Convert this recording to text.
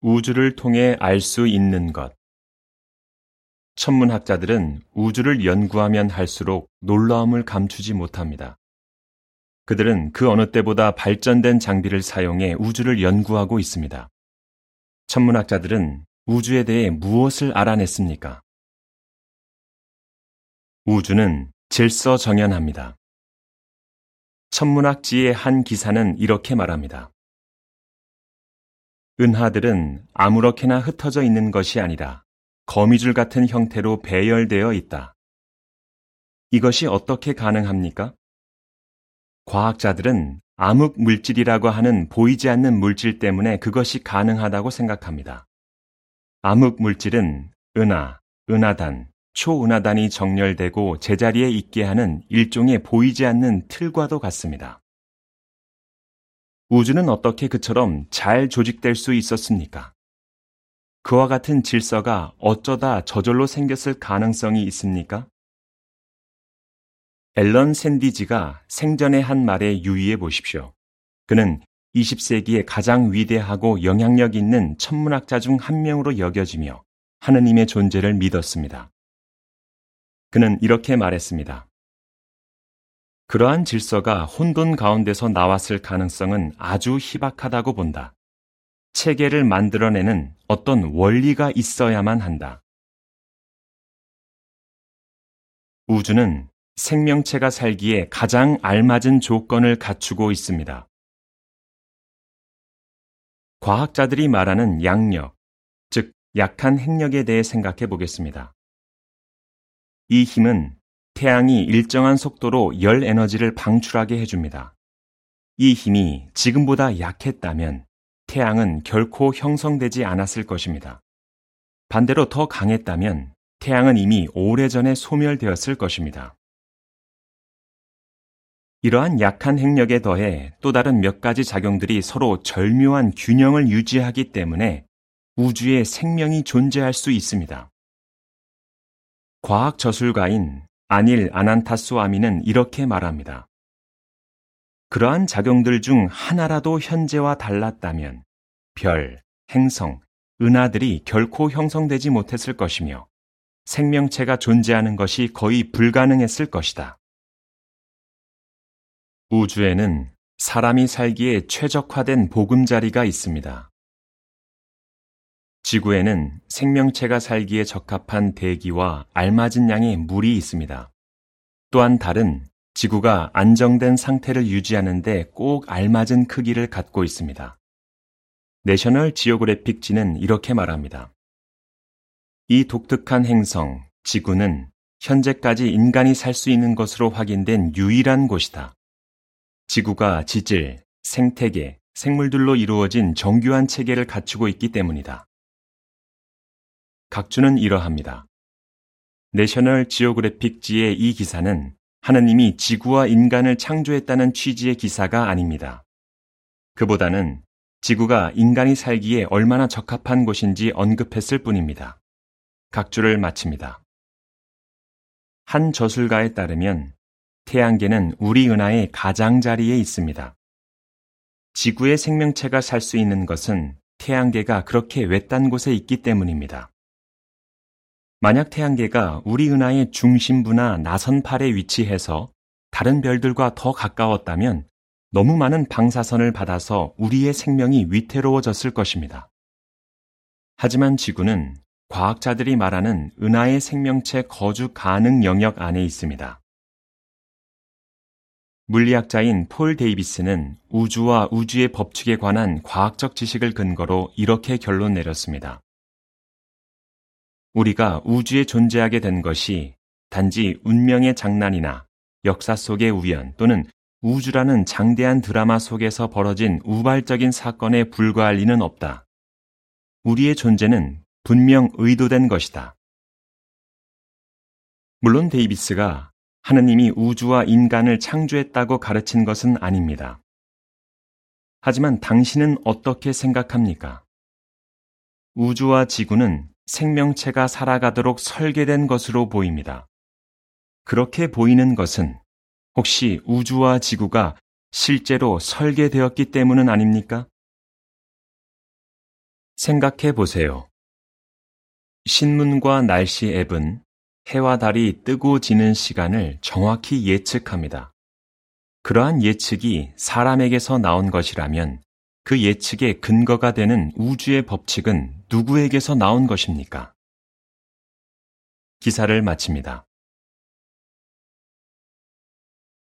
우주를 통해 알 수 있는 것. 천문학자들은 우주를 연구하면 할수록 놀라움을 감추지 못합니다. 그들은 그 어느 때보다 발전된 장비를 사용해 우주를 연구하고 있습니다. 천문학자들은 우주에 대해 무엇을 알아냈습니까? 우주는 질서 정연합니다. 천문학지의 한 기사는 이렇게 말합니다. 은하들은 아무렇게나 흩어져 있는 것이 아니라 거미줄 같은 형태로 배열되어 있다. 이것이 어떻게 가능합니까? 과학자들은 암흑 물질이라고 하는 보이지 않는 물질 때문에 그것이 가능하다고 생각합니다. 암흑 물질은 은하, 은하단, 초은하단이 정렬되고 제자리에 있게 하는 일종의 보이지 않는 틀과도 같습니다. 우주는 어떻게 그처럼 잘 조직될 수 있었습니까? 그와 같은 질서가 어쩌다 저절로 생겼을 가능성이 있습니까? 앨런 샌디지가 생전에 한 말에 유의해 보십시오. 그는 20세기의 가장 위대하고 영향력 있는 천문학자 중 한 명으로 여겨지며 하느님의 존재를 믿었습니다. 그는 이렇게 말했습니다. 그러한 질서가 혼돈 가운데서 나왔을 가능성은 아주 희박하다고 본다. 체계를 만들어내는 어떤 원리가 있어야만 한다. 우주는 생명체가 살기에 가장 알맞은 조건을 갖추고 있습니다. 과학자들이 말하는 양력, 즉 약한 핵력에 대해 생각해 보겠습니다. 이 힘은 태양이 일정한 속도로 열 에너지를 방출하게 해줍니다. 이 힘이 지금보다 약했다면 태양은 결코 형성되지 않았을 것입니다. 반대로 더 강했다면 태양은 이미 오래전에 소멸되었을 것입니다. 이러한 약한 핵력에 더해 또 다른 몇 가지 작용들이 서로 절묘한 균형을 유지하기 때문에 우주에 생명이 존재할 수 있습니다. 과학 저술가인 아닐 아난타스 와미는 이렇게 말합니다. 그러한 작용들 중 하나라도 현재와 달랐다면 별, 행성, 은하들이 결코 형성되지 못했을 것이며 생명체가 존재하는 것이 거의 불가능했을 것이다. 우주에는 사람이 살기에 최적화된 보금자리가 있습니다. 지구에는 생명체가 살기에 적합한 대기와 알맞은 양의 물이 있습니다. 또한 달은 지구가 안정된 상태를 유지하는데 꼭 알맞은 크기를 갖고 있습니다. 내셔널 지오그래픽지는 이렇게 말합니다. 이 독특한 행성, 지구는 현재까지 인간이 살 수 있는 것으로 확인된 유일한 곳이다. 지구가 지질, 생태계, 생물들로 이루어진 정교한 체계를 갖추고 있기 때문이다. 각주는 이러합니다. 내셔널 지오그래픽지의 이 기사는 하느님이 지구와 인간을 창조했다는 취지의 기사가 아닙니다. 그보다는 지구가 인간이 살기에 얼마나 적합한 곳인지 언급했을 뿐입니다. 각주를 마칩니다. 한 저술가에 따르면 태양계는 우리 은하의 가장자리에 있습니다. 지구의 생명체가 살 수 있는 것은 태양계가 그렇게 외딴 곳에 있기 때문입니다. 만약 태양계가 우리 은하의 중심부나 나선팔에 위치해서 다른 별들과 더 가까웠다면 너무 많은 방사선을 받아서 우리의 생명이 위태로워졌을 것입니다. 하지만 지구는 과학자들이 말하는 은하의 생명체 거주 가능 영역 안에 있습니다. 물리학자인 폴 데이비스는 우주와 우주의 법칙에 관한 과학적 지식을 근거로 이렇게 결론 내렸습니다. 우리가 우주에 존재하게 된 것이 단지 운명의 장난이나 역사 속의 우연 또는 우주라는 장대한 드라마 속에서 벌어진 우발적인 사건에 불과할 리는 없다. 우리의 존재는 분명 의도된 것이다. 물론 데이비스가 하느님이 우주와 인간을 창조했다고 가르친 것은 아닙니다. 하지만 당신은 어떻게 생각합니까? 우주와 지구는 생명체가 살아가도록 설계된 것으로 보입니다. 그렇게 보이는 것은 혹시 우주와 지구가 실제로 설계되었기 때문은 아닙니까? 생각해 보세요. 신문과 날씨 앱은 해와 달이 뜨고 지는 시간을 정확히 예측합니다. 그러한 예측이 사람에게서 나온 것이라면 그 예측의 근거가 되는 우주의 법칙은 누구에게서 나온 것입니까? 기사를 마칩니다.